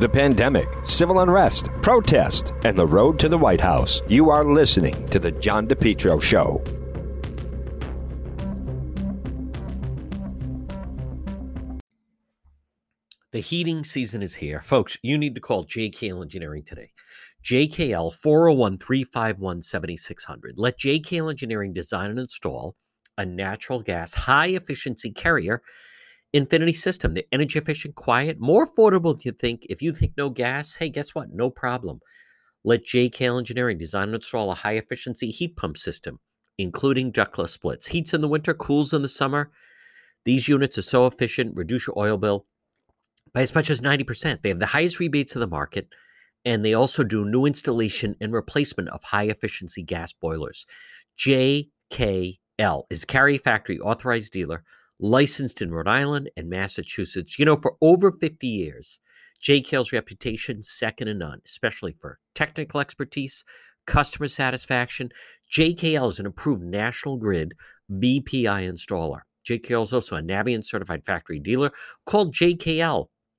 the pandemic, civil unrest, protest, and the road to the White House. You are listening to The John DePetro Show. The heating season is here. Folks, you need to call JKL Engineering today. JKL 401 351 7600. Let JKL Engineering design and install a natural gas high efficiency carrier Infinity system. The energy efficient, quiet, more affordable than you think. If you think no gas, hey, guess what? No problem. Let JKL Engineering design and install a high efficiency heat pump system, including ductless splits. Heats in the winter, cools in the summer. These units are so efficient, reduce your oil bill by as much as 90%. They have the highest rebates in the market, and they also do new installation and replacement of high efficiency gas boilers. JKL is Carrier Factory authorized dealer licensed in Rhode Island and Massachusetts. You know, for over 50 years, JKL's reputation second to none, especially for technical expertise, customer satisfaction. JKL is an approved National Grid VPI installer. JKL is also a Navien certified factory dealer called JKL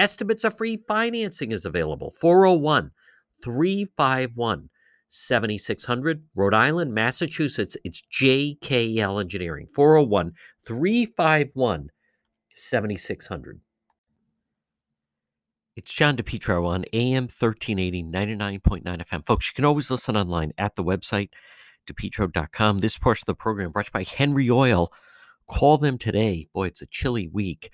Estimates of free. Financing is available. 401 351 7600. Rhode Island, Massachusetts. It's JKL Engineering. 401 351 7600. It's John DePetro on AM 1380, 99.9 FM. Folks, you can always listen online at the website, depetro.com. This portion of the program brought to you by Henry Oil. Call them today. Boy, it's a chilly week.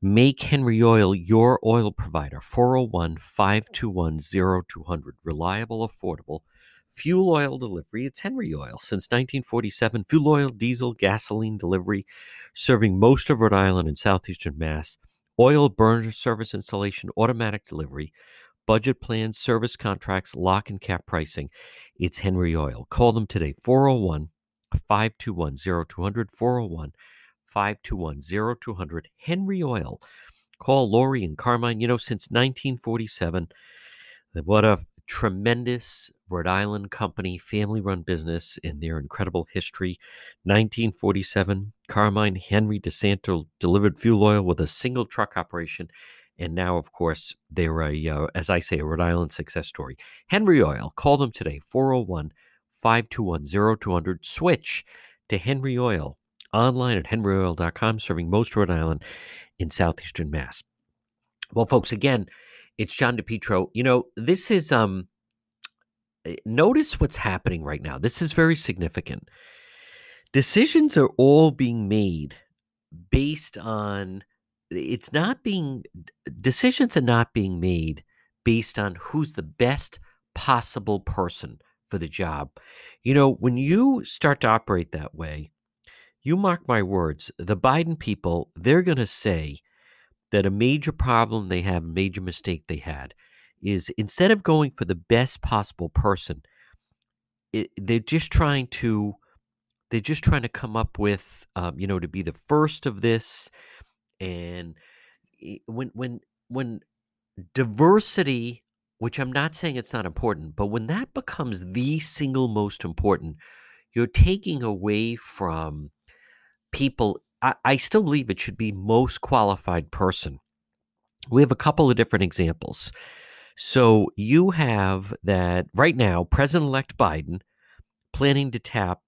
Make Henry Oil your oil provider. 401 521 0200. Reliable, affordable fuel oil delivery. It's Henry Oil. Since 1947, fuel oil, diesel, gasoline delivery, serving most of Rhode Island and southeastern Mass. Oil burner service installation, automatic delivery, budget plans, service contracts, lock and cap pricing. It's Henry Oil. Call them today, 401 521 0200. 401 521 0200 Henry Oil. Call Lori and Carmine. You know, since 1947, what a tremendous Rhode Island company, family run business in their incredible history. 1947, Carmine Henry DeSanto delivered fuel oil with a single truck operation. And now, of course, they're a, uh, as I say, a Rhode Island success story. Henry Oil, call them today, 401 521 0200. Switch to Henry Oil online at henryoil.com, serving most Rhode Island in southeastern Mass. Well, folks, again, it's John DePetro. You know, this is um eh, notice what's happening right now. This is very significant. Decisions are all being made based on it's not being decisions are not being made based on who's the best possible person for the job. You know, when you start to operate that way, you mark my words, the Biden people, they're going to say that a major problem they have, a major mistake they had, is instead of going for the best possible person, it, they're just trying to they're just trying to come up with um, you know to be the first of this. And when when when diversity which i'm not saying it's not important but when that becomes the single most important you're taking away from people, I, I still believe it should be most qualified person. We have a couple of different examples. So you have that right now, President elect Biden planning to tap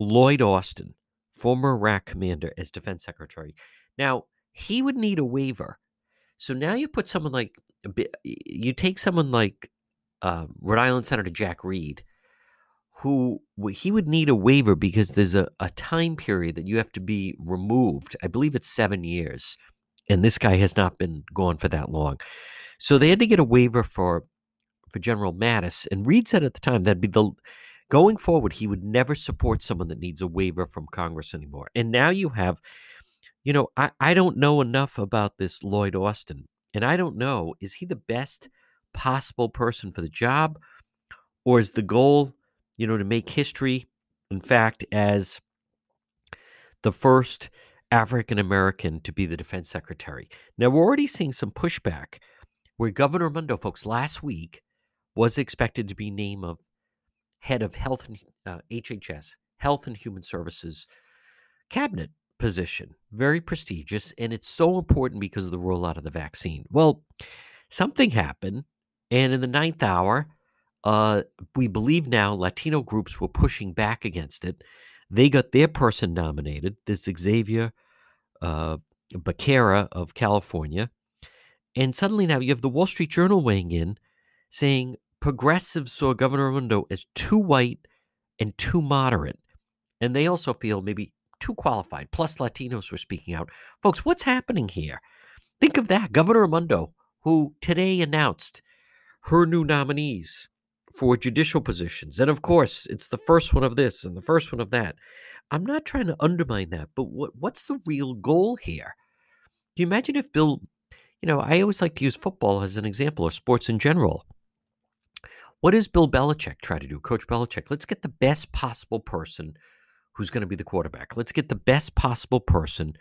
Lloyd Austin, former Iraq commander, as defense secretary. Now, he would need a waiver. So now you put someone like, you take someone like uh, Rhode Island Senator Jack Reed, who he would need a waiver because there's a, a time period that you have to be removed. I believe it's seven years. And this guy has not been gone for that long. So they had to get a waiver for for General Mattis. And Reed said at the time that'd be the going forward, he would never support someone that needs a waiver from Congress anymore. And now you have, you know, I, I don't know enough about this Lloyd Austin. And I don't know, is he the best possible person for the job? Or is the goal, you know, to make history, in fact, as the first African American to be the defense secretary? Now, we're already seeing some pushback where Governor Raimondo, folks, last week was expected to be named of head of health and uh, HHS, Health and Human Services cabinet position. Very prestigious. And it's so important because of the rollout of the vaccine. Well, something happened. And in the ninth hour, uh, we believe now Latino groups were pushing back against it. They got their person nominated, this Xavier uh, Becerra of California. And suddenly now you have the Wall Street Journal weighing in saying progressives saw Governor Raimondo as too white and too moderate. And they also feel maybe too qualified. Plus, Latinos were speaking out. Folks, what's happening here? Think of that. Governor Raimondo, who today announced her new nominees for judicial positions. And of course, it's the first one of this and the first one of that. I'm not trying to undermine that, but what, what's the real goal here? Do you imagine if Bill, you know, I always like to use football as an example or sports in general. What does Bill Belichick try to do? Coach Belichick, let's get the best possible person who's going to be the quarterback. Let's get the best possible person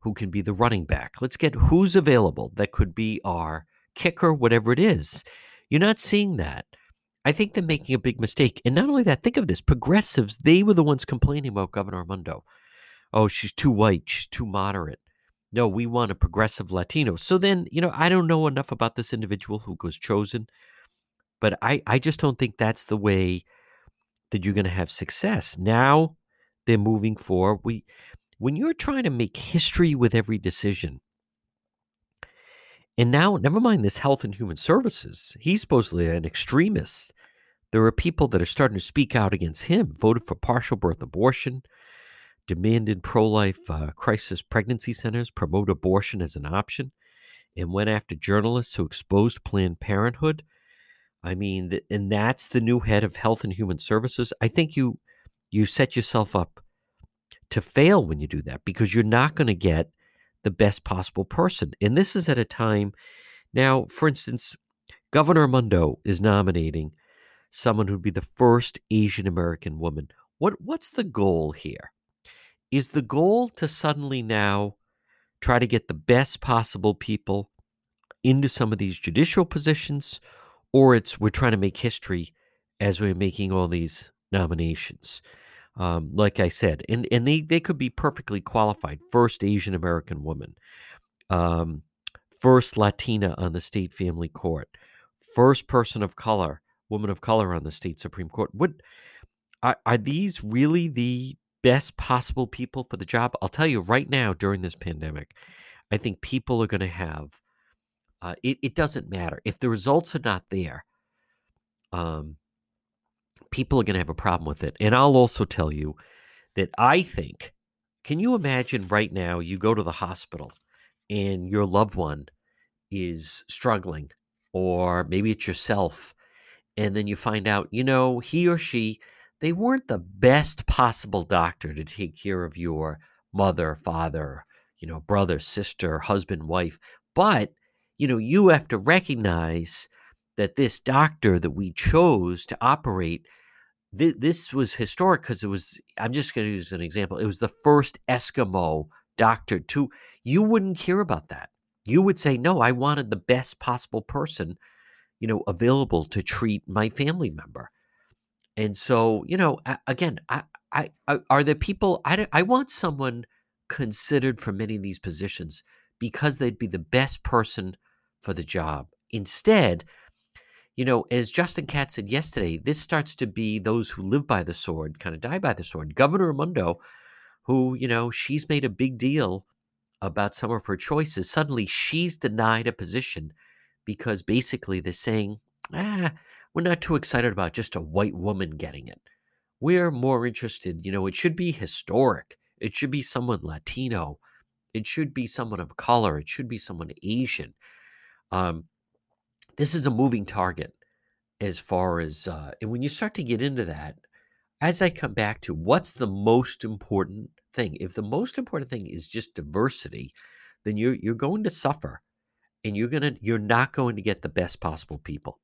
who can be the running back. Let's get who's available that could be our kicker, whatever it is. You're not seeing that. I think they're making a big mistake. And not only that, think of this progressives, they were the ones complaining about Governor Raimondo. Oh, she's too white, she's too moderate. No, we want a progressive Latino. So then, you know, I don't know enough about this individual who was chosen, but I, I just don't think that's the way that you're going to have success. Now, they're moving for. We, when you're trying to make history with every decision, and now, never mind this health and human services, he's supposedly an extremist. There are people that are starting to speak out against him, voted for partial birth abortion, demanded pro life uh, crisis pregnancy centers promote abortion as an option, and went after journalists who exposed Planned Parenthood. I mean, and that's the new head of Health and Human Services. I think you you set yourself up to fail when you do that because you're not going to get the best possible person. And this is at a time now, for instance, Governor Raimondo is nominating someone who'd be the first Asian American woman. What what's the goal here? Is the goal to suddenly now try to get the best possible people into some of these judicial positions, or it's we're trying to make history as we're making all these nominations. Um, like I said, and, and they, they could be perfectly qualified. First Asian American woman, um, first Latina on the state family court, first person of color, woman of color on the state Supreme Court. What are, are these really the best possible people for the job? I'll tell you right now during this pandemic, I think people are going to have. Uh, it, it doesn't matter if the results are not there. Um, people are going to have a problem with it. And I'll also tell you that I think, can you imagine right now you go to the hospital and your loved one is struggling, or maybe it's yourself, and then you find out, you know, he or she, they weren't the best possible doctor to take care of your mother, father, you know, brother, sister, husband, wife. But, you know, you have to recognize that this doctor that we chose to operate th- this was historic because it was i'm just going to use an example it was the first eskimo doctor to you wouldn't care about that. You would say no i wanted the best possible person you know available to treat my family member. And so you know again i i, I are there people I, I want someone considered for many of these positions because they'd be the best person for the job. Instead you know, as Justin Katz said yesterday, this starts to be those who live by the sword kind of die by the sword. Governor Raimondo, who, you know, she's made a big deal about some of her choices, suddenly she's denied a position because basically they're saying, ah, we're not too excited about just a white woman getting it. We're more interested, you know, it should be historic. It should be someone Latino. It should be someone of color. It should be someone Asian. Um, this is a moving target as far as uh, and when you start to get into that as i come back to what's the most important thing if the most important thing is just diversity then you're you're going to suffer and you're gonna you're not going to get the best possible people.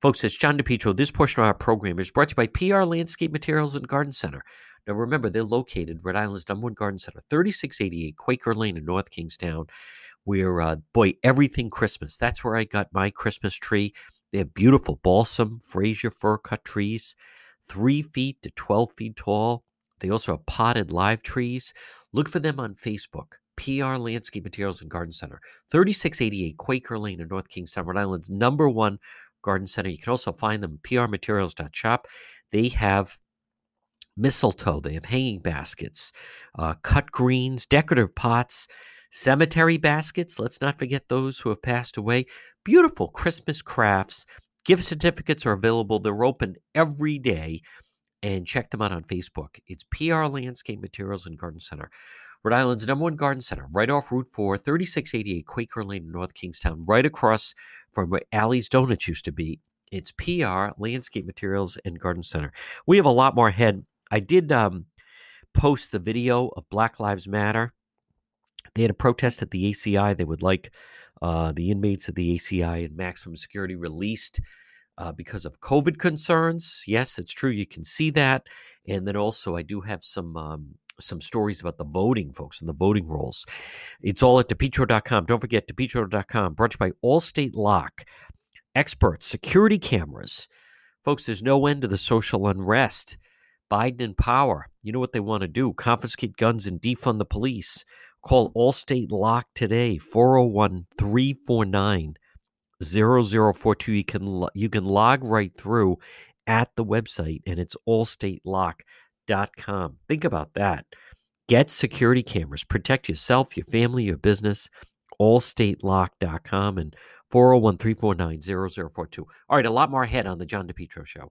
Folks, it's John DePetro. This portion of our program is brought to you by PR Landscape Materials and Garden Center. Now, remember, they're located Rhode Island's one garden center, 3688 Quaker Lane in North Kingstown, where, uh, boy, everything Christmas. That's where I got my Christmas tree. They have beautiful balsam, Fraser fir cut trees, three feet to 12 feet tall. They also have potted live trees. Look for them on Facebook. PR Landscape Materials and Garden Center, 3688 Quaker Lane in North Kingstown, Rhode Island's number one garden center. You can also find them prmaterials.shop. They have mistletoe, they have hanging baskets, uh, cut greens, decorative pots, cemetery baskets. Let's not forget those who have passed away. Beautiful Christmas crafts. Gift certificates are available. They're open every day. And check them out on Facebook. It's PR Landscape Materials and Garden Center. Rhode Island's number one garden center, right off Route 4, 3688 Quaker Lane, in North Kingstown, right across from where Allie's Donuts used to be. It's PR Landscape Materials and Garden Center. We have a lot more ahead. I did um, post the video of Black Lives Matter. They had a protest at the ACI. They would like uh, the inmates of the ACI and maximum security released uh, because of COVID concerns. Yes, it's true. You can see that. And then also, I do have some um, some stories about the voting, folks, and the voting rolls. It's all at depetro.com. Don't forget, depetro.com, brought to you by Allstate Lock, experts, security cameras. Folks, there's no end to the social unrest. Biden in power. You know what they want to do confiscate guns and defund the police. Call Allstate Lock today, 401 349 0042. You can, you can log right through at the website, and it's allstatelock.com. Think about that. Get security cameras, protect yourself, your family, your business. Allstatelock.com and 401 349 0042. All right, a lot more ahead on the John DePetro Show.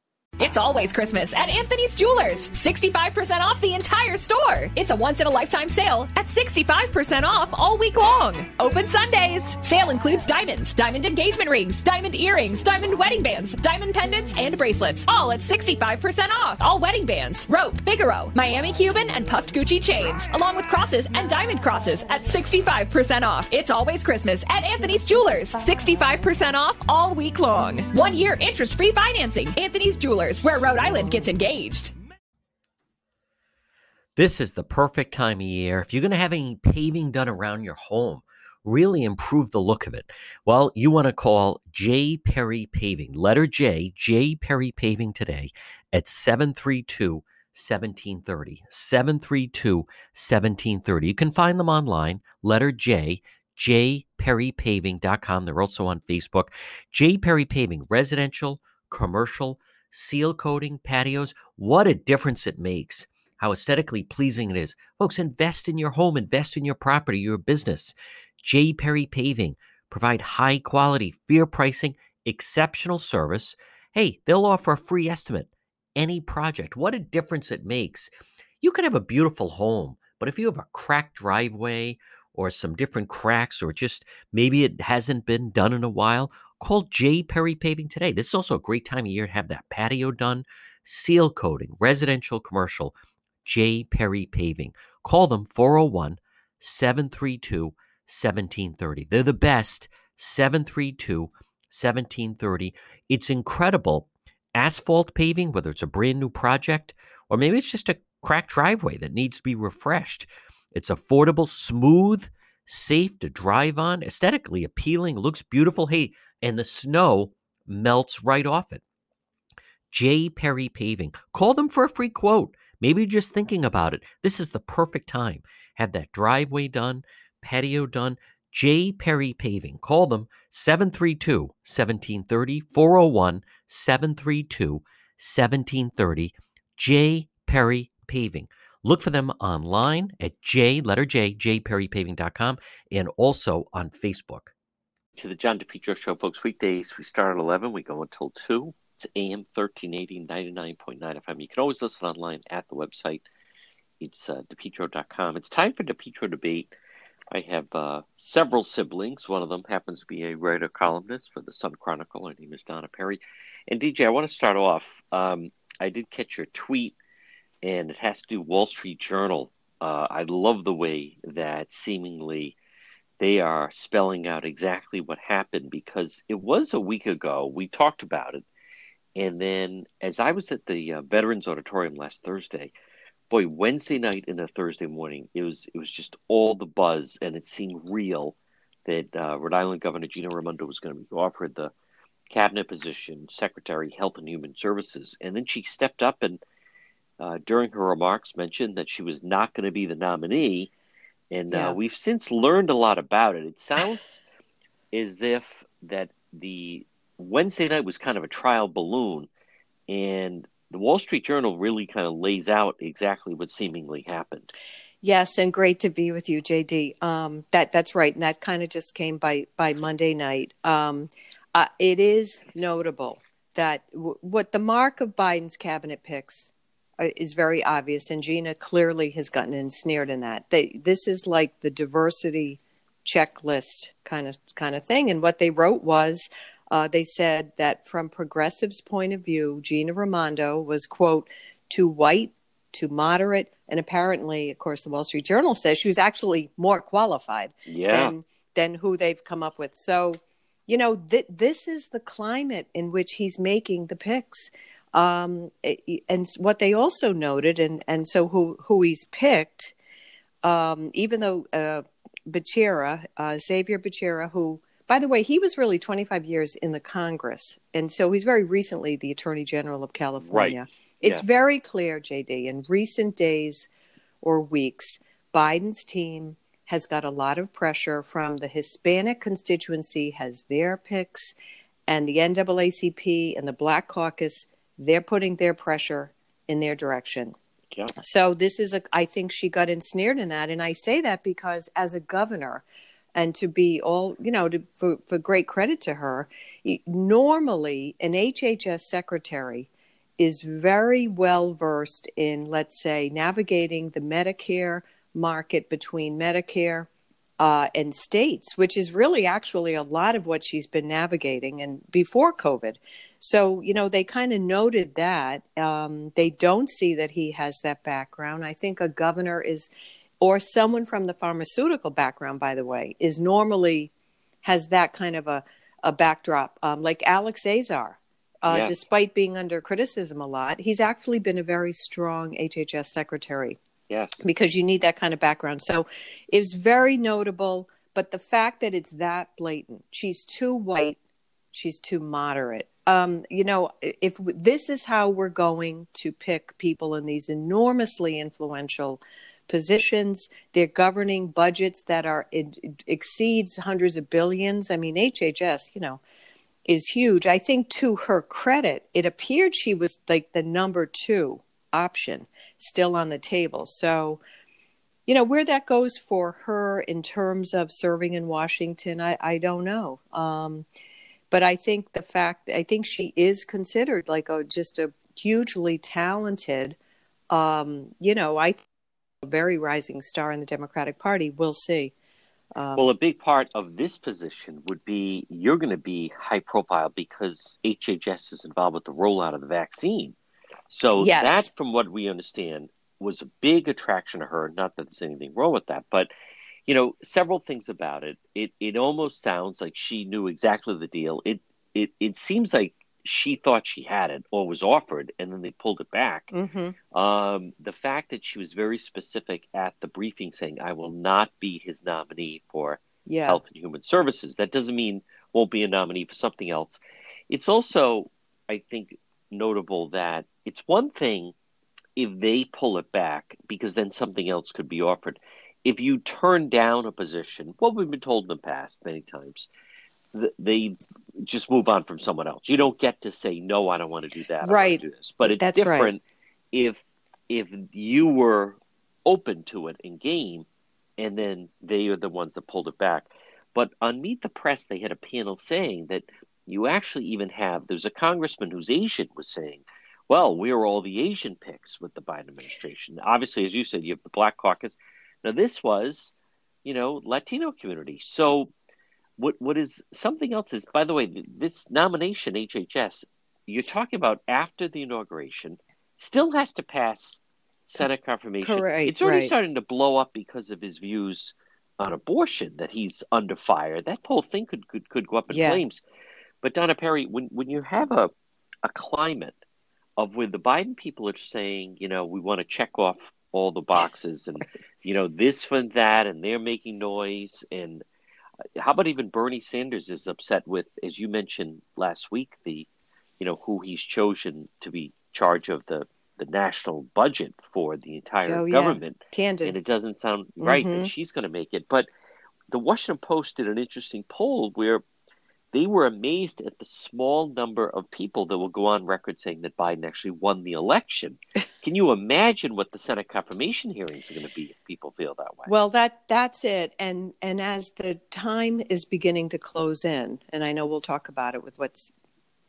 It's always Christmas at Anthony's Jewelers. 65% off the entire store. It's a once in a lifetime sale at 65% off all week long. Open Sundays. Sale includes diamonds, diamond engagement rings, diamond earrings, diamond wedding bands, diamond pendants, and bracelets. All at 65% off. All wedding bands, rope, Figaro, Miami Cuban, and puffed Gucci chains, along with crosses and diamond crosses at 65% off. It's always Christmas at Anthony's Jewelers. 65% off all week long. One year interest free financing. Anthony's Jewelers where Rhode Island gets engaged. This is the perfect time of year. If you're going to have any paving done around your home, really improve the look of it. Well, you want to call J. Perry Paving, letter J, J. Perry Paving today at 732 1730. 732 1730. You can find them online, letter J, jperrypaving.com. They're also on Facebook. J. Perry Paving, residential, commercial, seal coating, patios. What a difference it makes. How aesthetically pleasing it is. Folks, invest in your home, invest in your property, your business. J. Perry Paving provide high quality, fair pricing, exceptional service. Hey, they'll offer a free estimate. Any project. What a difference it makes. You can have a beautiful home, but if you have a cracked driveway or some different cracks, or just maybe it hasn't been done in a while, Call J. Perry Paving today. This is also a great time of year to have that patio done, seal coating, residential, commercial. J. Perry Paving. Call them 401 732 1730. They're the best. 732 1730. It's incredible. Asphalt paving, whether it's a brand new project or maybe it's just a cracked driveway that needs to be refreshed. It's affordable, smooth, safe to drive on, aesthetically appealing, looks beautiful. Hey, and the snow melts right off it. J. Perry Paving. Call them for a free quote. Maybe just thinking about it. This is the perfect time. Have that driveway done, patio done. J. Perry Paving. Call them 732 1730 401 732 1730. J. Perry Paving. Look for them online at J, letter J, jperrypaving.com, and also on Facebook. To the John DePetro Show, folks. Weekdays, we start at 11, we go until 2. It's AM 1380, 99.9 FM. You can always listen online at the website. It's uh, DePetro.com. It's time for DePetro Debate. I have uh, several siblings. One of them happens to be a writer columnist for the Sun Chronicle. Her name is Donna Perry. And DJ, I want to start off. Um, I did catch your tweet, and it has to do Wall Street Journal. Uh, I love the way that seemingly they are spelling out exactly what happened because it was a week ago. We talked about it and then as I was at the uh, Veterans Auditorium last Thursday, boy, Wednesday night and a Thursday morning, it was it was just all the buzz, and it seemed real that uh, Rhode Island Governor Gina Raimondo was going to be offered the cabinet position, Secretary Health and Human Services, and then she stepped up and uh, during her remarks mentioned that she was not going to be the nominee, and uh, we've since learned a lot about it. It sounds as if that the Wednesday night was kind of a trial balloon, and the Wall Street Journal really kind of lays out exactly what seemingly happened. Yes, and great to be with you, JD. Um, that that's right, and that kind of just came by by Monday night. Um, uh, it is notable that w- what the mark of Biden's cabinet picks uh, is very obvious, and Gina clearly has gotten ensnared in that. They, this is like the diversity checklist kind of kind of thing, and what they wrote was uh, they said that from progressives' point of view, Gina Raimondo was, quote, too white, too moderate, and apparently, of course, the Wall Street Journal says she was actually more qualified yeah. than, than who they've come up with. So, you know, th- this is the climate in which he's making the picks. Um, and what they also noted, and, and so who, who he's picked, um, even though uh, Becerra, uh, Xavier Becerra, who by the way, he was really 25 years in the Congress, and so he's very recently the Attorney General of California. Right. It's yes. very clear, JD, in recent days or weeks, Biden's team has got a lot of pressure from the Hispanic constituency, has their picks, and the NAACP and the Black Caucus, they're putting their pressure in their direction. Yeah. So this is a I think she got ensnared in that and I say that because as a governor and to be all you know to, for, for great credit to her normally an hhs secretary is very well versed in let's say navigating the medicare market between medicare uh, and states which is really actually a lot of what she's been navigating and before covid so you know they kind of noted that um, they don't see that he has that background i think a governor is or someone from the pharmaceutical background, by the way, is normally has that kind of a, a backdrop. Um, like Alex Azar, uh, yes. despite being under criticism a lot, he's actually been a very strong HHS secretary. Yes. Because you need that kind of background. So it's very notable, but the fact that it's that blatant, she's too white, she's too moderate. Um, you know, if this is how we're going to pick people in these enormously influential positions. They're governing budgets that are it, exceeds hundreds of billions. I mean, HHS, you know, is huge. I think to her credit, it appeared she was like the number two option still on the table. So, you know, where that goes for her in terms of serving in Washington, I, I don't know. Um, but I think the fact, I think she is considered like a just a hugely talented, um, you know, I a very rising star in the Democratic Party. We'll see. Um, well, a big part of this position would be you're going to be high profile because HHS is involved with the rollout of the vaccine. So yes. that, from what we understand, was a big attraction to her. Not that there's anything wrong with that, but you know, several things about it. It it almost sounds like she knew exactly the deal. It it it seems like she thought she had it or was offered, and then they pulled it back. Mm-hmm. Um, the fact that she was very specific at the briefing, saying, "I will not be his nominee for Yeah. Health and Human Services," that doesn't mean won't be a nominee for something else. It's also, I think, notable that it's one thing if they pull it back because then something else could be offered. If you turn down a position, what we've been told in the past many times, they just move on from someone else. You don't get to say no, I don't want to do that. Right. do this. But it's That's right. different if if you were open to it in game, and then they are the ones that pulled it back. But on Meet the Press, they had a panel saying that you actually even have there's a congressman who's Asian was saying, well, we're all the Asian picks with the Biden administration. Obviously, as you said, you have the Black Caucus. Now, this was, you know, Latino community. So, what what is something else is, by the way, this nomination, HHS, you're talking about after the inauguration, still has to pass Senate confirmation. Correct, It's already right. starting to blow up because of his views on abortion that he's under fire. That whole thing could could, could go up in Yeah. flames. But Donna Perry, when when you have a a climate of where the Biden people are saying, you know, we want to check off all the boxes and you know this and that, and they're making noise. And how about even Bernie Sanders is upset with, as you mentioned last week, the you know who he's chosen to be charge of the the national budget for the entire Oh, yeah. government Tandon. and it doesn't sound right Mhm. that she's going to make it. But the Washington Post did an interesting poll where they were amazed at the small number of people that will go on record saying that Biden actually won the election. Can you imagine what the Senate confirmation hearings are going to be if people feel that way? Well, that that's it. And and as the time is beginning to close in, and I know we'll talk about it with what's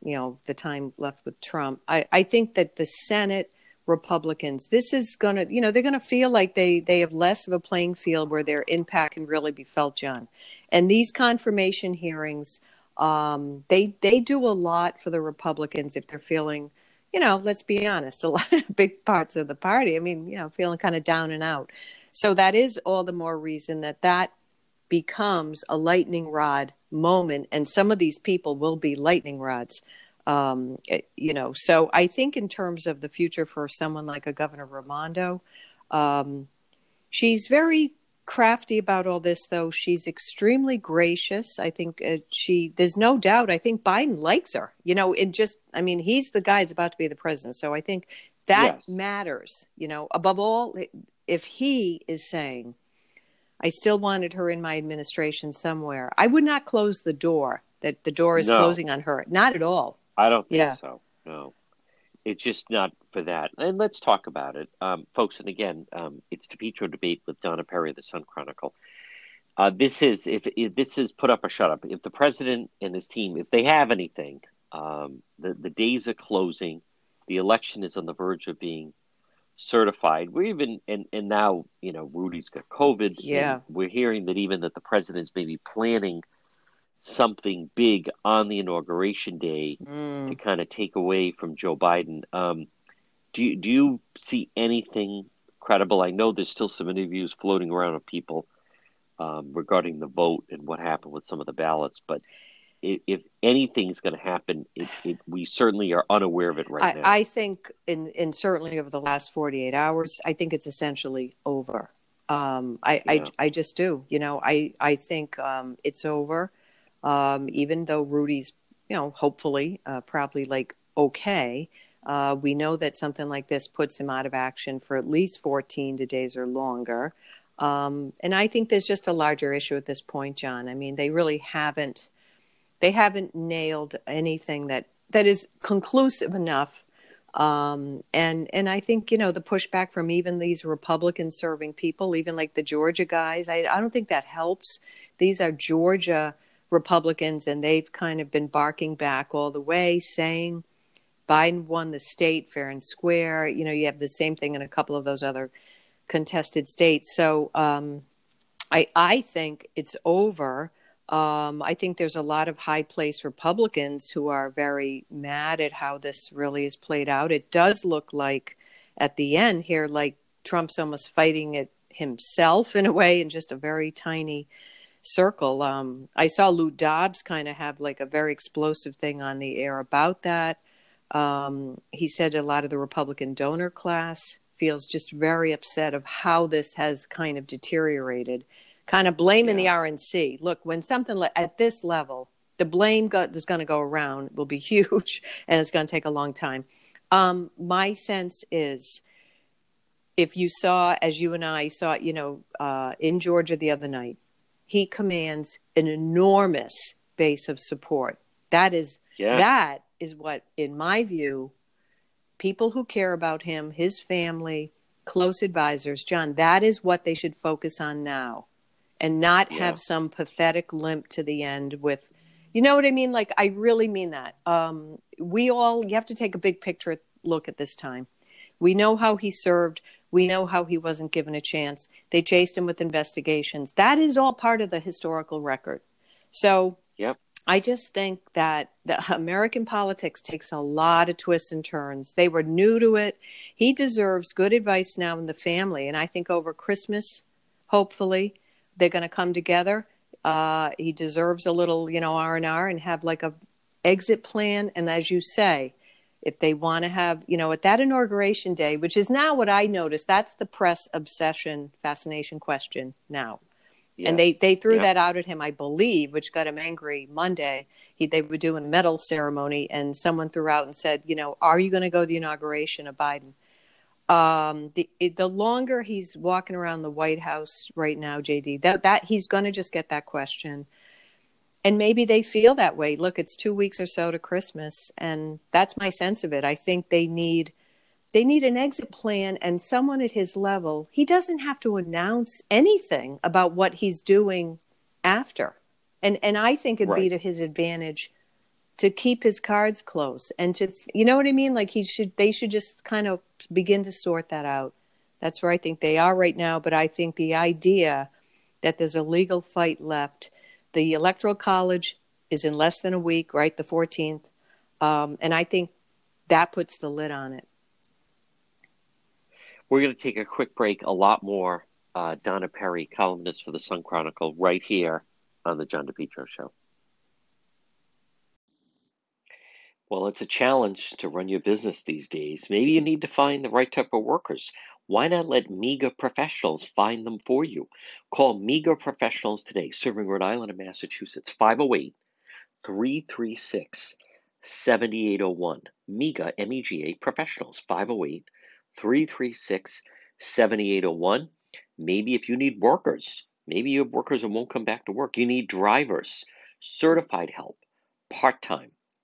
you know the time left with Trump. I I think that the Senate Republicans, this is going to you know they're going to feel like they they have less of a playing field where their impact can really be felt, John. And these confirmation hearings, um, they they do a lot for the Republicans if they're feeling. You know, let's be honest, a lot of big parts of the party. I mean, you know, feeling kind of down and out. So that is all the more reason that that becomes a lightning rod moment, and some of these people will be lightning rods. Um, it- you know, so I think in terms of the future for someone like a Governor Raimondo, um, she's very crafty about all this, though. She's extremely gracious. I think uh, she, there's no doubt, I think Biden likes her, you know, and just, I mean, he's the guy who's about to be the president. So I think that Yes. matters, you know, above all, if he is saying, I still wanted her in my administration somewhere, I would not close the door that the door is No. closing on her. Not at all. I don't think Yeah. so. No, it's just not for that. And let's talk about it, um, folks. And again, um, it's DePetro debate with Donna Perry, of the Sun Chronicle. Uh, this is if, if this is put up or shut up. If the president and his team, if they have anything, um, the the days are closing. The election is on the verge of being certified. We're even and and now you know Rudy's got COVID. Yeah. we're hearing that even that the president's maybe planning something big on the inauguration day Mm. to kind of take away from Joe Biden. Um, do you, do you see anything credible? I know there's still some interviews floating around of people um, regarding the vote and what happened with some of the ballots, but if, if anything's going to happen, it, it, we certainly are unaware of it right now. I, I think, in, in certainly over the last 48 hours, I think it's essentially over. Um, I, Yeah. I, I just do. You know, I, I think um, it's over. Um, even though Rudy's, you know, hopefully, uh, probably like okay. Uh, we know that something like this puts him out of action for at least 14 to days or longer. Um, and I think there's just a larger issue at this point, John. I mean, they really haven't they haven't nailed anything that that is conclusive enough. Um, and and I think you know the pushback from even these Republican serving people, even like the Georgia guys, I, I don't think that helps. These are Georgia Republicans, and they've kind of been barking back all the way, saying Biden won the state fair and square. You know, you have the same thing in a couple of those other contested states. So um, I I think it's over. Um, I think there's a lot of high place Republicans who are very mad at how this really is played out. It does look like at the end here, like Trump's almost fighting it himself in a way in just a very tiny circle. Um, I saw Lou Dobbs kind of have like a very explosive thing on the air about that. Um, he said a lot of the Republican donor class feels just very upset of how this has kind of deteriorated, kind of blaming yeah. the RNC. Look, when something le- at this level, the blame go- that's going to go around will be huge, and it's going to take a long time. Um, my sense is, if you saw, as you and I saw, you know, uh, in Georgia the other night, he commands an enormous base of support. That is yeah. that is what, in my view, people who care about him, his family, close advisors, John, that is what they should focus on now, and not yeah. have some pathetic limp to the end with. You know what I mean? Like, I really mean that. Um, we all, you have to take a big picture look at this time. We know how he served. We know how he wasn't given a chance. They chased him with investigations. That is all part of the historical record. So yep. I just think that the American politics takes a lot of twists and turns. They were new to it. He deserves good advice now in the family. And I think over Christmas, hopefully, they're going to come together. Uh, he deserves a little, you know, R and R and have like a exit plan. And as you say, if they want to have, you know, at that inauguration day, which is now what I noticed, that's the press obsession fascination question now. Yeah. And they, they threw yeah. that out at him, I believe, which got him angry Monday. He, they were doing a medal ceremony, and someone threw out and said, you know, are you going to go to the inauguration of Biden? Um, the the longer he's walking around the White House right now, JD, that that he's going to just get that question and maybe they feel that way. Look, it's two weeks or so to Christmas, and that's my sense of it. I think they need they need an exit plan and someone at his level. He doesn't have to announce anything about what he's doing after, and and I think it'd right. be to his advantage to keep his cards close and to you know what I mean. Like he should they should just kind of begin to sort that out. That's where I think they are right now. But I think the idea that there's a legal fight left the electoral college is in less than a week, right? The 14th. Um, and I think that puts the lid on it. We're going to take a quick break. A lot more. Uh, Donna Perry, columnist for the Sun Chronicle, right here on the John DePetro Show. Well, it's a challenge to run your business these days. Maybe you need to find the right type of workers. Why not let MEGA professionals find them for you? Call MEGA professionals today, serving Rhode Island and Massachusetts, 508 336 7801. MEGA, M E G A professionals, 508 336 7801. Maybe if you need workers, maybe you have workers that won't come back to work. You need drivers, certified help, part time,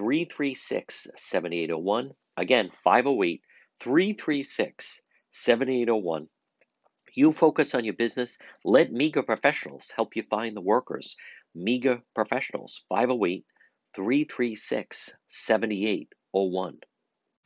336 7801. Again, 508 336 7801. You focus on your business. Let MEGA professionals help you find the workers. MEGA professionals, 508 336 7801.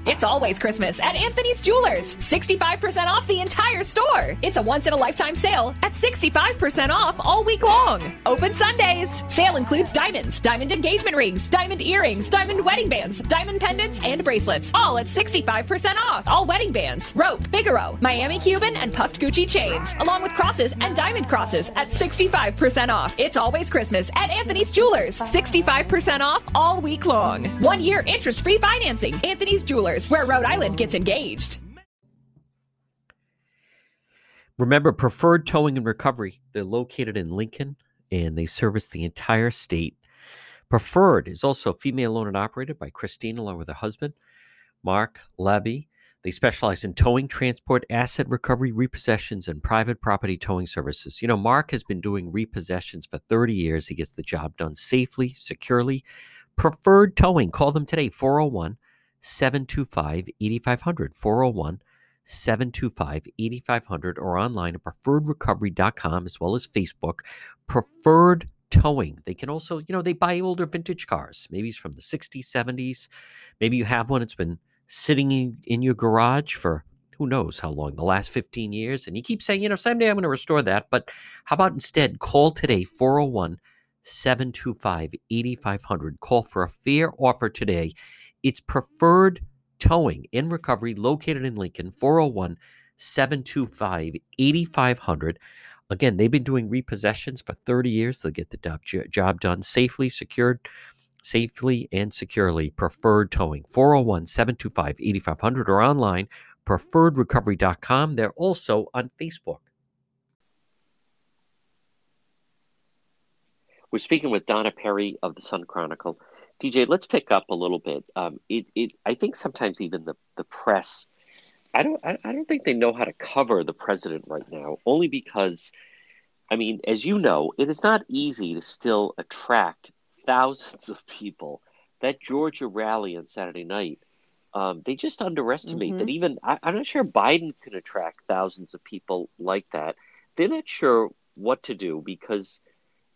It's always Christmas at Anthony's Jewelers. 65% off the entire store. It's a once in a lifetime sale at 65% off all week long. Open Sundays. Sale includes diamonds, diamond engagement rings, diamond earrings, diamond wedding bands, diamond pendants, and bracelets. All at 65% off. All wedding bands, rope, Figaro, Miami Cuban, and puffed Gucci chains, along with crosses and diamond crosses at 65% off. It's always Christmas at Anthony's Jewelers. 65% off all week long. One year interest free financing. Anthony's Jewelers where Rhode Island gets engaged. Remember, Preferred Towing and Recovery. They're located in Lincoln and they service the entire state. Preferred is also female owned and operated by Christine along with her husband, Mark Labby. They specialize in towing, transport, asset recovery, repossessions, and private property towing services. You know, Mark has been doing repossessions for 30 years. He gets the job done safely, securely. Preferred Towing. Call them today, 401 725 8500 401 725 8500 or online at preferredrecovery.com as well as Facebook. Preferred Towing. They can also, you know, they buy older vintage cars. Maybe it's from the 60s, 70s. Maybe you have one that's been sitting in, in your garage for who knows how long, the last 15 years. And you keep saying, you know, someday I'm going to restore that. But how about instead call today, 401 725 8500. Call for a fair offer today. It's preferred towing in recovery located in Lincoln, 401 725 8500. Again, they've been doing repossessions for 30 years. They'll get the job done safely, secured, safely, and securely. Preferred towing, 401 725 8500 or online, preferredrecovery.com. They're also on Facebook. We're speaking with Donna Perry of the Sun Chronicle. DJ, let's pick up a little bit. Um, it, it, I think sometimes even the, the press I don't I, I don't think they know how to cover the president right now, only because I mean, as you know, it is not easy to still attract thousands of people. That Georgia rally on Saturday night, um, they just underestimate mm-hmm. that even I, I'm not sure Biden can attract thousands of people like that. They're not sure what to do because,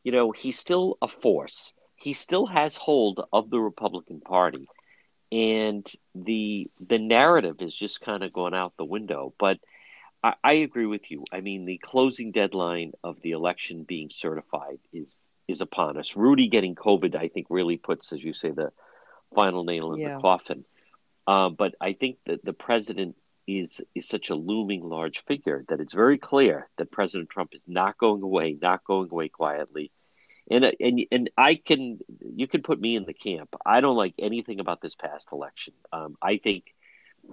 you know, he's still a force. He still has hold of the Republican Party and the the narrative is just kind of going out the window. But I, I, agree with you. I mean, the closing deadline of the election being certified is is upon us. Rudy getting COVID, I think, really puts, as you say, the final nail in yeah. the coffin. Uh, but I think that the president is is such a looming large figure that it's very clear that President Trump is not going away, not going away quietly and uh, and and I can you can put me in the camp. I don't like anything about this past election. Um, I think,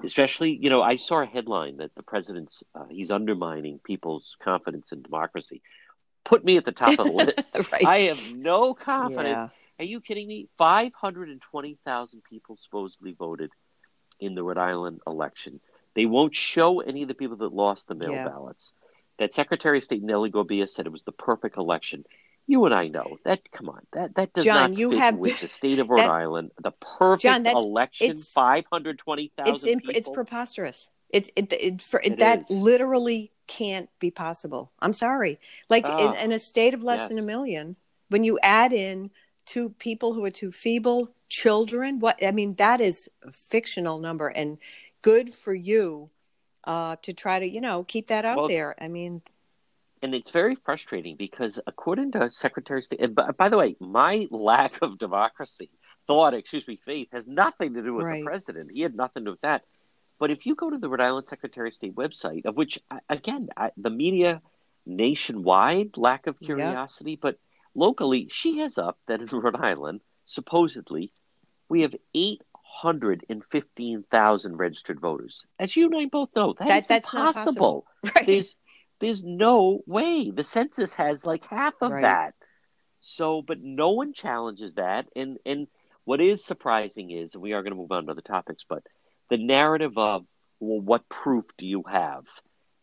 especially you know, I saw a headline that the president's uh, he's undermining people's confidence in democracy. Put me at the top of the list. right. I have no confidence. Yeah. Are you kidding me? Five hundred and twenty thousand people supposedly voted in the Rhode Island election. They won't show any of the people that lost the mail yeah. ballots. That Secretary of State Nellie Gorbea said it was the perfect election you and I know that. Come on, that that does John, not you fit have, with the state of Rhode that, Island. The perfect John, that's, election, five hundred twenty thousand. It's it's preposterous. It's it, it for it that is. literally can't be possible. I'm sorry. Like in, ah, in, a state of less yes. than a million, when you add in two people who are too feeble, children, what I mean, that is a fictional number, and good for you uh, to try to you know keep that out well, there. I mean, and it's very frustrating because according to Secretary of State, and by, by, the way, my lack of democracy, thought, excuse me, faith, has nothing to do with right. the president. He had nothing to do with that. But if you go to the Rhode Island Secretary of State website, of which, again, I, the media nationwide lack of curiosity, yep. but locally, she has up that in Rhode Island, supposedly, we have 815,000 registered voters. As you and I both know, that, that is that's impossible. Right. There's no way. The census has like half of right. that. So, but no one challenges that. And and what is surprising is, and we are going to move on to other topics, but the narrative of well, what proof do you have?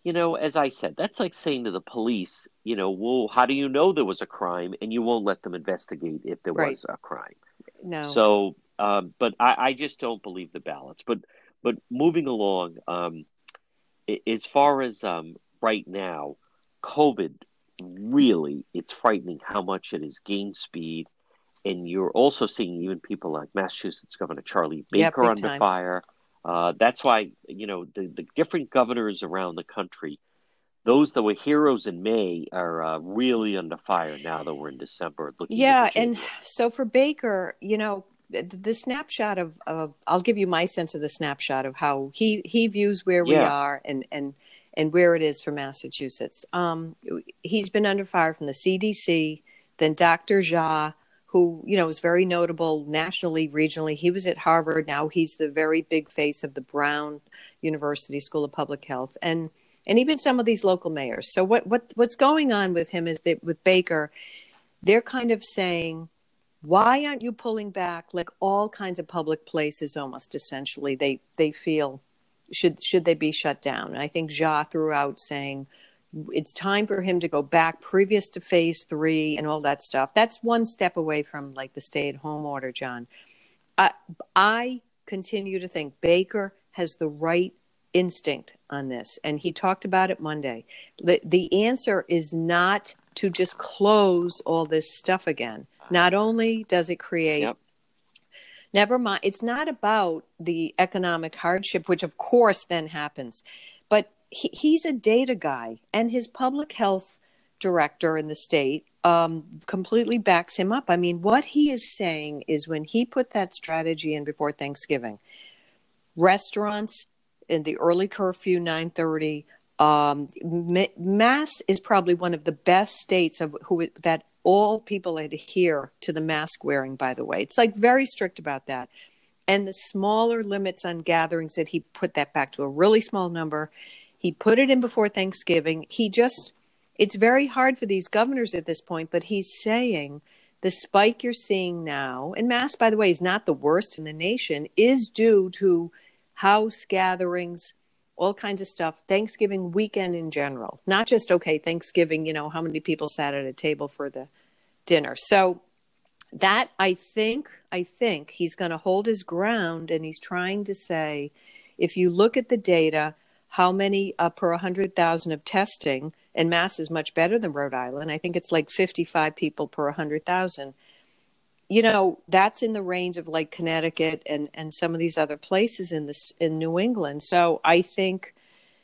You know, as I said, that's like saying to the police, you know, well, how do you know there was a crime, and you won't let them investigate if there right. was a crime? No. So, um, but I, I, just don't believe the ballots. But but moving along, um, as far as um, right now, COVID really, it's frightening how much it has gained speed. And you're also seeing even people like Massachusetts Governor Charlie Baker under time. fire. Uh, that's why, you know, the, the different governors around the country, those that were heroes in May are uh, really under fire now that we're in December. yeah. And so for Baker, you know, the, the snapshot of, of, I'll give you my sense of the snapshot of how he, he views where yeah. we are and, and, and where it is for Massachusetts. Um, he's been under fire from the CDC, then Dr. Jha, who you know is very notable nationally, regionally. He was at Harvard. Now he's the very big face of the Brown University School of Public Health, and and even some of these local mayors. So what what what's going on with him is that with Baker, they're kind of saying. Why aren't you pulling back like all kinds of public places almost essentially they they feel should should they be shut down? And I think Jha threw out saying it's time for him to go back previous to phase three and all that stuff. That's one step away from like the stay at home order, John. Uh, I continue to think Baker has the right instinct on this, and he talked about it Monday. The, the answer is not to just close all this stuff again. Not only does it create Yep. Never mind. It's not about the economic hardship which of course then happens but he, he's a data guy and his public health director in the state um, completely backs him up. I mean what he is saying is when he put that strategy in before thanksgiving restaurants in the early curfew 930 um, mass is probably one of the best states of who that all people adhere to the mask wearing by the way. It's like very strict about that. And the smaller limits on gatherings that he put that back to a really small number he put it in before thanksgiving. He just it's very hard for these governors at this point but he's saying the spike you're seeing now and mass by the way is not the worst in the nation is due to house gatherings all kinds of stuff. Thanksgiving weekend in general not just okay thanksgiving you know how many people sat at a table for the dinner. So that i think i think he's going to hold his ground and he's trying to say if you look at the data how many uh, per 100000 of testing and mass is much better than rhode island. I think it's like 55 people per 100000 you know that's in the range of like Connecticut and and some of these other places in this in New England. So I think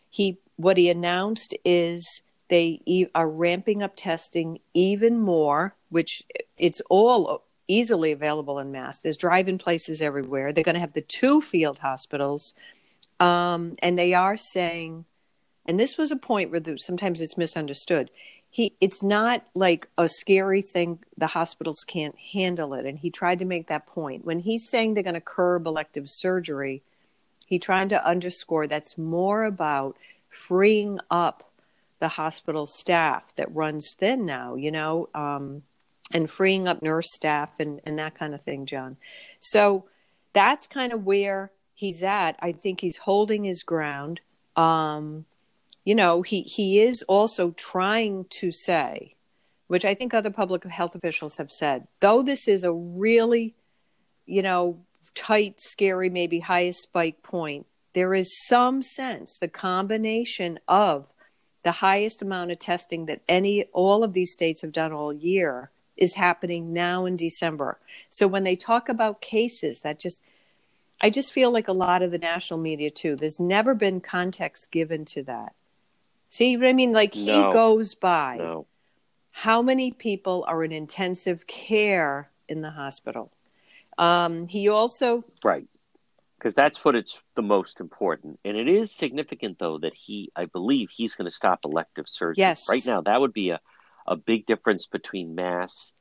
he what he announced is they e- are ramping up testing even more, which it's all easily available in mass. There's drive-in places everywhere. They're going to have the two field hospitals, um, and they are saying, and this was a point where the, sometimes it's misunderstood he it's not like a scary thing the hospitals can't handle it. And he tried to make that point. When he's saying they're going to curb elective surgery he tried to underscore that's more about freeing up the hospital staff that runs thin now you know um, and freeing up nurse staff and, and that kind of thing john. So that's kind of where he's at. I think he's holding his ground. Um, you know, he, he is also trying to say, which I think other public health officials have said, though this is a really, you know, tight, scary, maybe highest spike point, there is some sense the combination of the highest amount of testing that any all of these states have done all year is happening now in December. So when they talk about cases, that just I just feel like a lot of the national media too. There's never been context given to that. See what I mean? Like he No. goes by No. how many people are in intensive care in the hospital. Um, he also, Right. Because that's what it's the most important. And it is significant, though, that he, I believe, he's going to stop elective surgery. Yes. Right now, that would be a, a big difference between Mass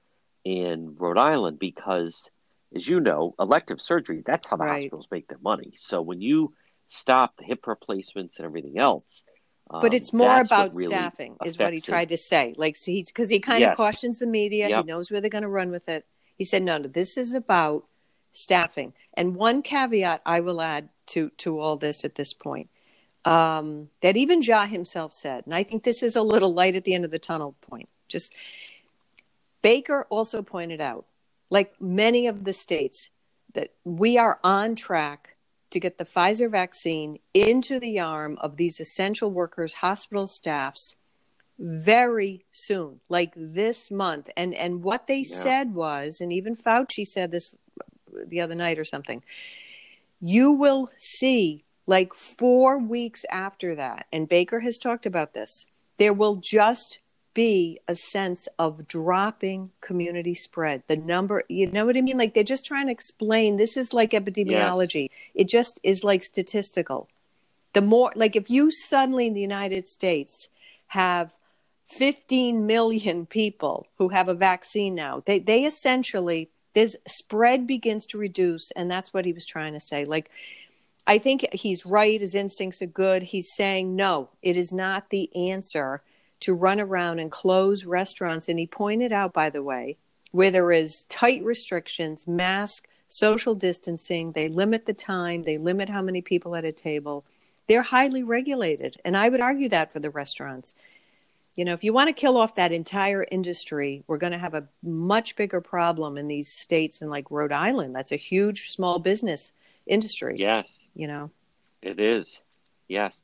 and Rhode Island because, as you know, elective surgery, that's how the Right. hospitals make their money. So when you stop the hip replacements and everything else, but um, it's more about really staffing, is what he tried to say. Like so he's because he kind of Yes. cautions the media. He knows where they're going to run with it. He said, "No, no, this is about staffing." And one caveat I will add to to all this at this point um, that even Jha himself said, and I think this is a little light at the end of the tunnel point. Just Baker also pointed out, like many of the states, that we are on track to get the Pfizer vaccine into the arm of these essential workers, hospital staffs very soon, like this month. And and what they Yeah. said was, and even Fauci said this the other night or something, you will see like four weeks after that, and Baker has talked about this, there will just be a sense of dropping community spread. The number, you know what I mean? Like they're just trying to explain this is like epidemiology. It just is like statistical. The more, like if you suddenly in the United States have 15 million people who have a vaccine now, they, they essentially, this spread begins to reduce. And that's what he was trying to say. Like, I think he's right. His instincts are good. He's saying, no, it is not the answer to run around and close restaurants. And he pointed out, by the way, where there is tight restrictions, mask, social distancing, they limit the time, they limit how many people at a table. They're highly regulated. And I would argue that for the restaurants. You know, if you want to kill off that entire industry, we're going to have a much bigger problem in these states and like Rhode Island. That's a huge small business industry. Yes. You know, It is. Yes.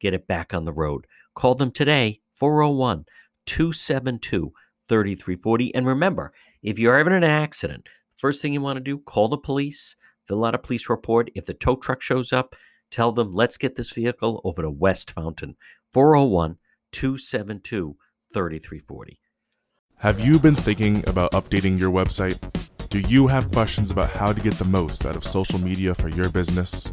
get it back on the road. Call them today, 401 272 3340. And remember, if you're ever in an accident, first thing you want to do, call the police, fill out a police report. If the tow truck shows up, tell them, let's get this vehicle over to West Fountain, 401 272 3340. Have you been thinking about updating your website? Do you have questions about how to get the most out of social media for your business?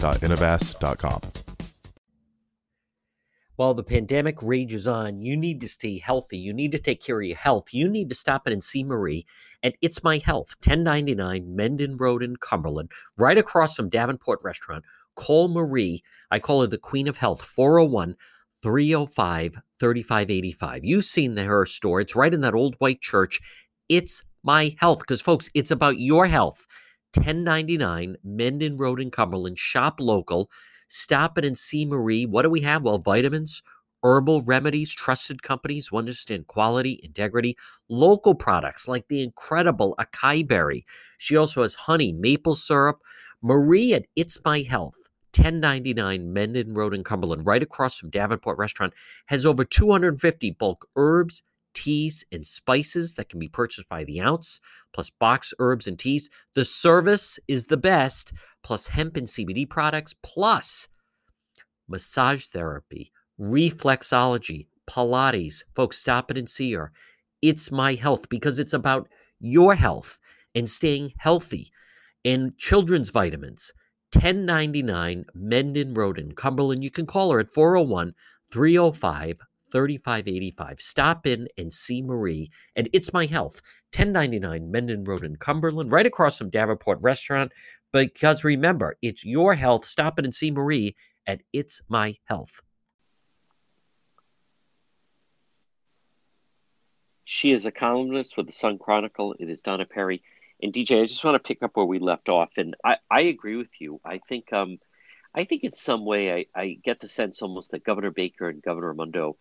www.innovast.com. While the pandemic rages on, you need to stay healthy. You need to take care of your health. You need to stop in and see Marie at It's My Health, 1099 Mendon Road in Cumberland, right across from Davenport Restaurant. Call Marie. I call her the Queen of Health, 401 305 3585. You've seen the, her store. It's right in that old white church. It's my health. Because, folks, it's about your health. 1099 Mendon Road in Cumberland. Shop local. Stop in and see Marie. What do we have? Well, vitamins, herbal remedies, trusted companies, one understand quality, integrity, local products like the incredible acai berry. She also has honey, maple syrup. Marie at It's My Health. 1099 Mendon Road in Cumberland, right across from Davenport Restaurant, has over 250 bulk herbs, teas, and spices that can be purchased by the ounce, plus box herbs and teas. The service is the best, plus hemp and CBD products, plus massage therapy, reflexology, Pilates. Folks, stop it and see her. It's my health because it's about your health and staying healthy. And children's vitamins 1099 Mendon Road in Cumberland. You can call her at 401 305 3585. Stop in and see Marie. And it's my health. 1099 Mendon Road in Cumberland, right across from Davenport Restaurant. Because remember, it's your health. Stop in and see Marie at It's My Health. She is a columnist with the Sun Chronicle. It is Donna Perry. And DJ, I just want to pick up where we left off, and I, I agree with you. I think um, I think in some way I, I get the sense almost that Governor Baker and Governor Raimondo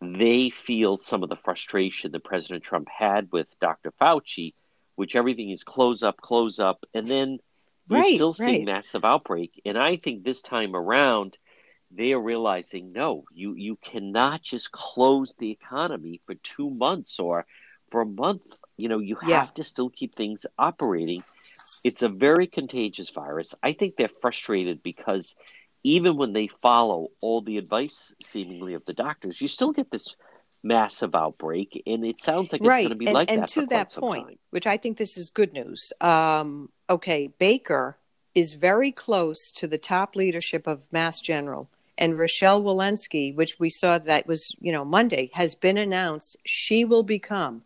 they feel some of the frustration that President Trump had with Dr. Fauci, which everything is close up, close up, and then you're Right, still seeing right. massive outbreak. And I think this time around, they are realizing no, you you cannot just close the economy for two months or for a month. You know, you Yeah. have to still keep things operating. It's a very contagious virus. I think they're frustrated because even when they follow all the advice seemingly of the doctors, you still get this massive outbreak, and it sounds like it's going to be and, like and that to for that point time. which i think this is good news um, okay baker is very close to the top leadership of mass general and rochelle walensky which we saw that was you know monday has been announced she will become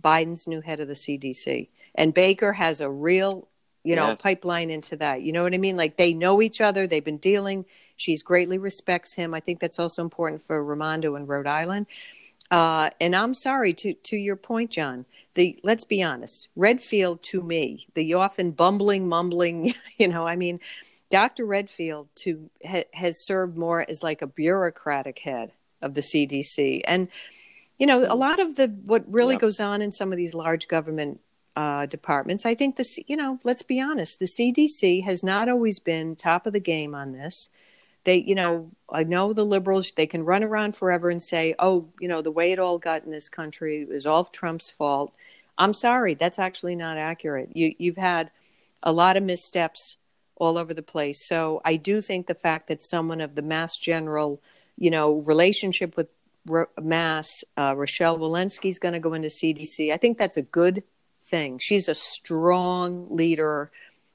biden's new head of the cdc and baker has a real you know Yes. pipeline into that you know what i mean like they know each other they've been dealing she's greatly respects him i think that's also important for Raimondo in rhode island uh, and I'm sorry to to your point, John. The let's be honest, Redfield to me, the often bumbling, mumbling, you know, I mean, Dr. Redfield to ha, has served more as like a bureaucratic head of the CDC, and you know, a lot of the what really Yep. goes on in some of these large government uh, departments. I think the you know, let's be honest, the CDC has not always been top of the game on this. They, you know, I know the liberals, they can run around forever and say, oh, you know, the way it all got in this country is all Trump's fault. I'm sorry, that's actually not accurate. You, you've had a lot of missteps all over the place. So I do think the fact that someone of the Mass General, you know, relationship with Mass, uh, Rochelle Walensky is going to go into CDC. I think that's a good thing. She's a strong leader,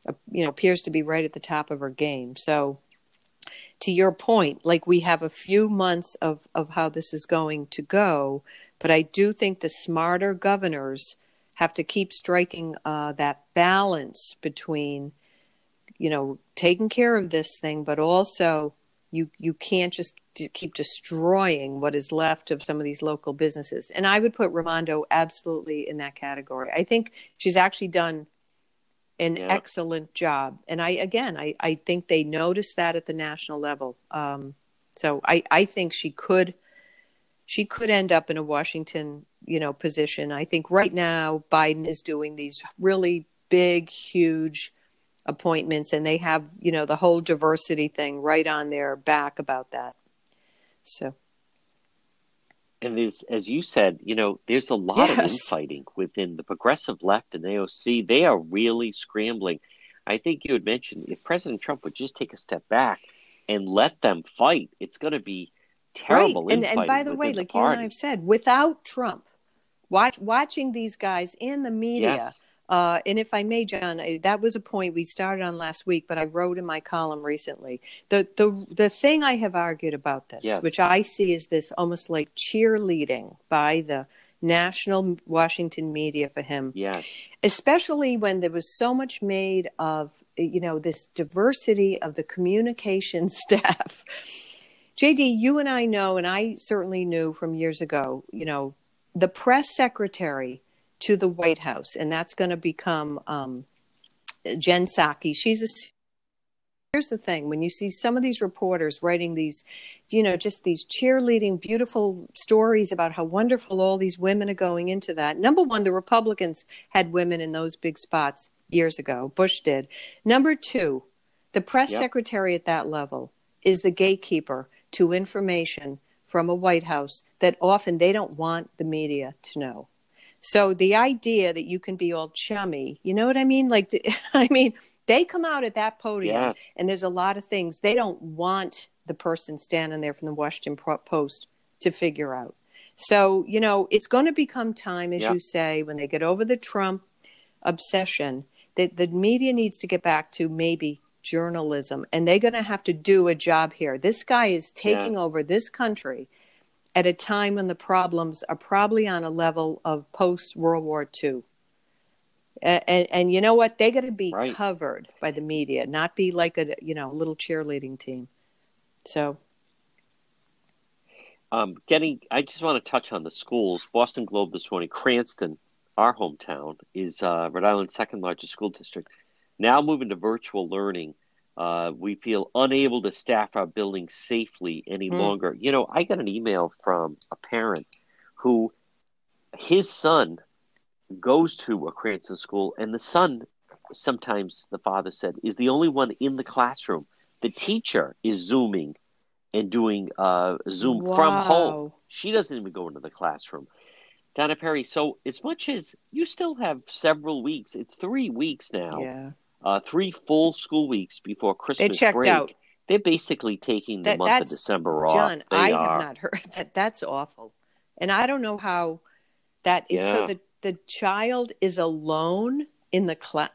uh, you know, appears to be right at the top of her game. So to your point, like we have a few months of, of how this is going to go, but I do think the smarter governors have to keep striking uh, that balance between, you know, taking care of this thing, but also you you can't just keep destroying what is left of some of these local businesses. And I would put Raimondo absolutely in that category. I think she's actually done an yeah. excellent job. And I, again, I, I think they noticed that at the national level. Um, so I, I think she could, she could end up in a Washington, you know, position. I think right now Biden is doing these really big, huge appointments, and they have, you know, the whole diversity thing right on their back about that. So and there's, as you said, you know, there's a lot yes. of infighting within the progressive left and AOC. They are really scrambling. I think you had mentioned if President Trump would just take a step back and let them fight, it's going to be terrible. Right. And, and by the way, like the you and I have said, without Trump, watch, watching these guys in the media. Yes uh, and if I may, John, that was a point we started on last week, but I wrote in my column recently. The the the thing I have argued about this, yes. which I see as this almost like cheerleading by the national Washington media for him. Yes. Especially when there was so much made of you know this diversity of the communication staff. JD, you and I know, and I certainly knew from years ago, you know, the press secretary to the White House, and that's going to become um, Jen Psaki. She's a here's the thing when you see some of these reporters writing these you know just these cheerleading beautiful stories about how wonderful all these women are going into that number one the republicans had women in those big spots years ago bush did number two the press yep. secretary at that level is the gatekeeper to information from a white house that often they don't want the media to know so the idea that you can be all chummy, you know what I mean? Like, I mean, they come out at that podium, yes. and there's a lot of things they don't want the person standing there from the Washington Post to figure out. So, you know, it's going to become time, as you say, when they get over the Trump obsession, that the media needs to get back to maybe journalism, and they're going to have to do a job here. This guy is taking yeah. over this country at a time when the problems are probably on a level of post World War II. And, and, and, you know what? They got to be right. covered by the media, not be like a you know little cheerleading team. So, um, getting, I just want to touch on the schools. Boston Globe this morning, Cranston, our hometown, is uh, Rhode Island's second largest school district. Now moving to virtual learning uh, we feel unable to staff our building safely any mm. longer. You know, I got an email from a parent who his son goes to a Cranston school, and the son, sometimes the father said, is the only one in the classroom. The teacher is Zooming and doing uh, Zoom wow. from home. She doesn't even go into the classroom. Donna Perry, so as much as you still have several weeks, it's three weeks now. Yeah uh, three full school weeks before Christmas they checked break. Out. They're basically taking the that, month of December off. John, they I are. have not heard that. That's awful, and I don't know how that is. Yeah. So the the child is alone in the class.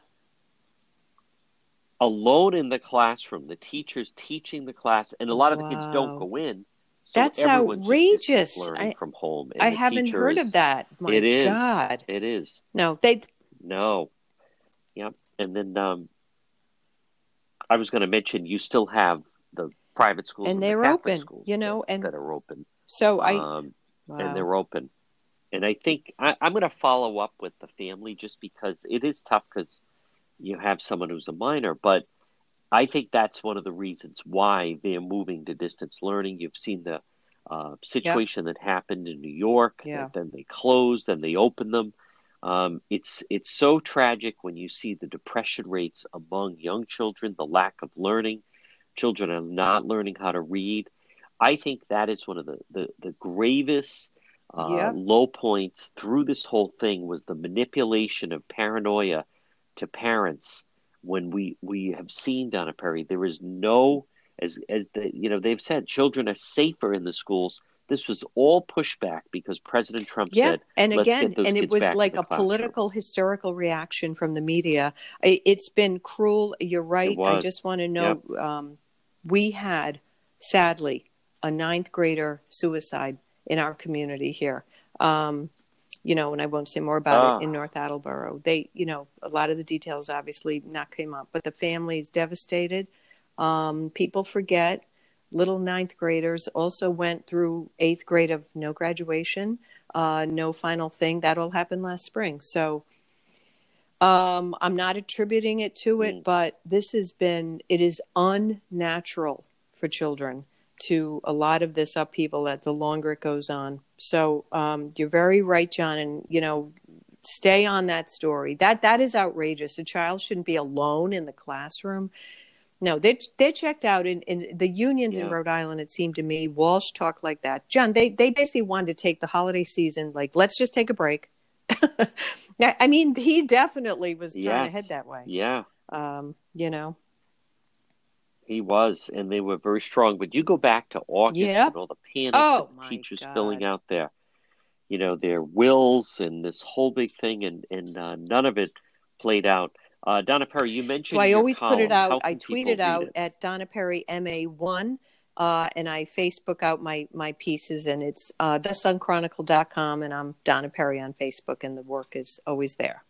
Alone in the classroom, the teacher's teaching the class, and a lot of wow. the kids don't go in. So That's outrageous. Learning I, from home. I haven't heard is, of that. My it is. God. It is. No, they. No. Yep. And then um, I was going to mention you still have the private schools and, and they're the open, you know, that, and that are open. So I um, wow. and they're open, and I think I, I'm going to follow up with the family just because it is tough because you have someone who's a minor, but I think that's one of the reasons why they're moving to distance learning. You've seen the uh, situation yep. that happened in New York. Yeah. Then they closed, then they opened them. Um, it's it's so tragic when you see the depression rates among young children, the lack of learning. Children are not learning how to read. I think that is one of the the, the gravest uh, yeah. low points through this whole thing was the manipulation of paranoia to parents. When we we have seen Donna Perry, there is no as as the you know they've said children are safer in the schools this was all pushback because President Trump yeah, said, and again, and it was like a political hysterical reaction from the media. It's been cruel. You're right. I just want to know yep. um, we had, sadly, a ninth grader suicide in our community here. Um, you know, and I won't say more about it ah. in North Attleboro. They, you know, a lot of the details obviously not came up, but the family is devastated. Um, people forget little ninth graders also went through eighth grade of no graduation, uh, no final thing. That all happened last spring. So um, I'm not attributing it to it, mm. but this has been, it is unnatural for children to a lot of this upheaval that the longer it goes on. So um, you're very right, John. And, you know, stay on that story. That that is outrageous. A child shouldn't be alone in the classroom. No, they they checked out in, in the unions yeah. in Rhode Island. It seemed to me Walsh talked like that. John, they they basically wanted to take the holiday season like let's just take a break. I mean, he definitely was trying yes. to head that way. Yeah, um, you know, he was, and they were very strong. But you go back to August yep. and all the panic oh, teachers God. filling out their, you know, their wills and this whole big thing, and and uh, none of it played out. Uh, Donna Perry, you mentioned. So I always column. put it out. I tweet it out it? at Donna Perry MA one, uh, and I Facebook out my my pieces, and it's uh, thesunchronicle.com, and I'm Donna Perry on Facebook, and the work is always there.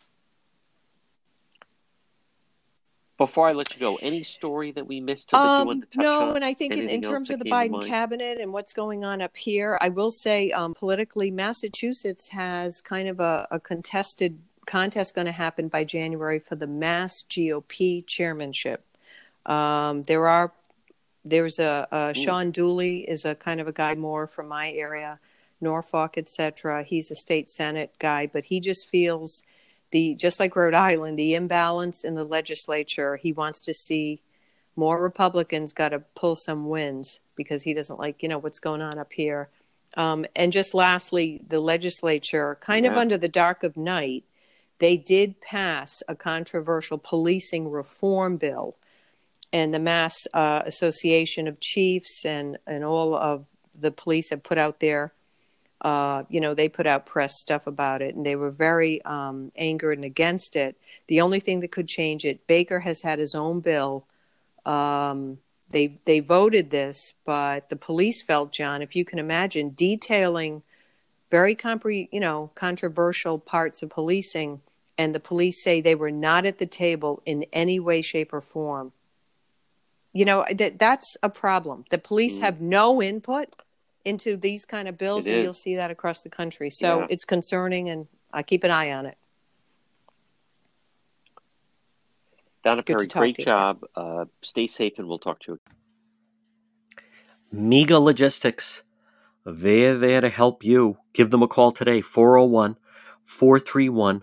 Before I let you go, any story that we missed that um, you wanted to touch no, on? and I think in, in terms of the Biden cabinet and what's going on up here, I will say um, politically, Massachusetts has kind of a, a contested contest going to happen by January for the Mass GOP chairmanship. Um, there are there's a, a Shawn Dooley is a kind of a guy more from my area, Norfolk, etc. He's a state senate guy, but he just feels the just like Rhode Island, the imbalance in the legislature. He wants to see more Republicans got to pull some wins because he doesn't like you know what's going on up here. Um, and just lastly, the legislature, kind yeah. of under the dark of night, they did pass a controversial policing reform bill, and the Mass uh, Association of Chiefs and, and all of the police have put out their, uh, you know, they put out press stuff about it, and they were very um, angered and against it. The only thing that could change it, Baker has had his own bill. Um, they they voted this, but the police felt, John, if you can imagine, detailing very compre- you know controversial parts of policing and the police say they were not at the table in any way, shape, or form. You know, that that's a problem. The police mm. have no input into these kind of bills, and you'll see that across the country. So yeah. it's concerning, and I keep an eye on it. Donna Perry, great job. Uh, stay safe, and we'll talk to you. Mega Logistics, they're there to help you. Give them a call today, 401 431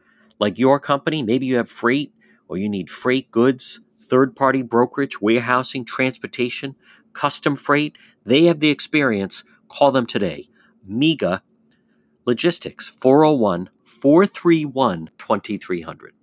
like your company, maybe you have freight or you need freight goods, third party brokerage, warehousing, transportation, custom freight. They have the experience. Call them today. MEGA Logistics, 401 431 2300.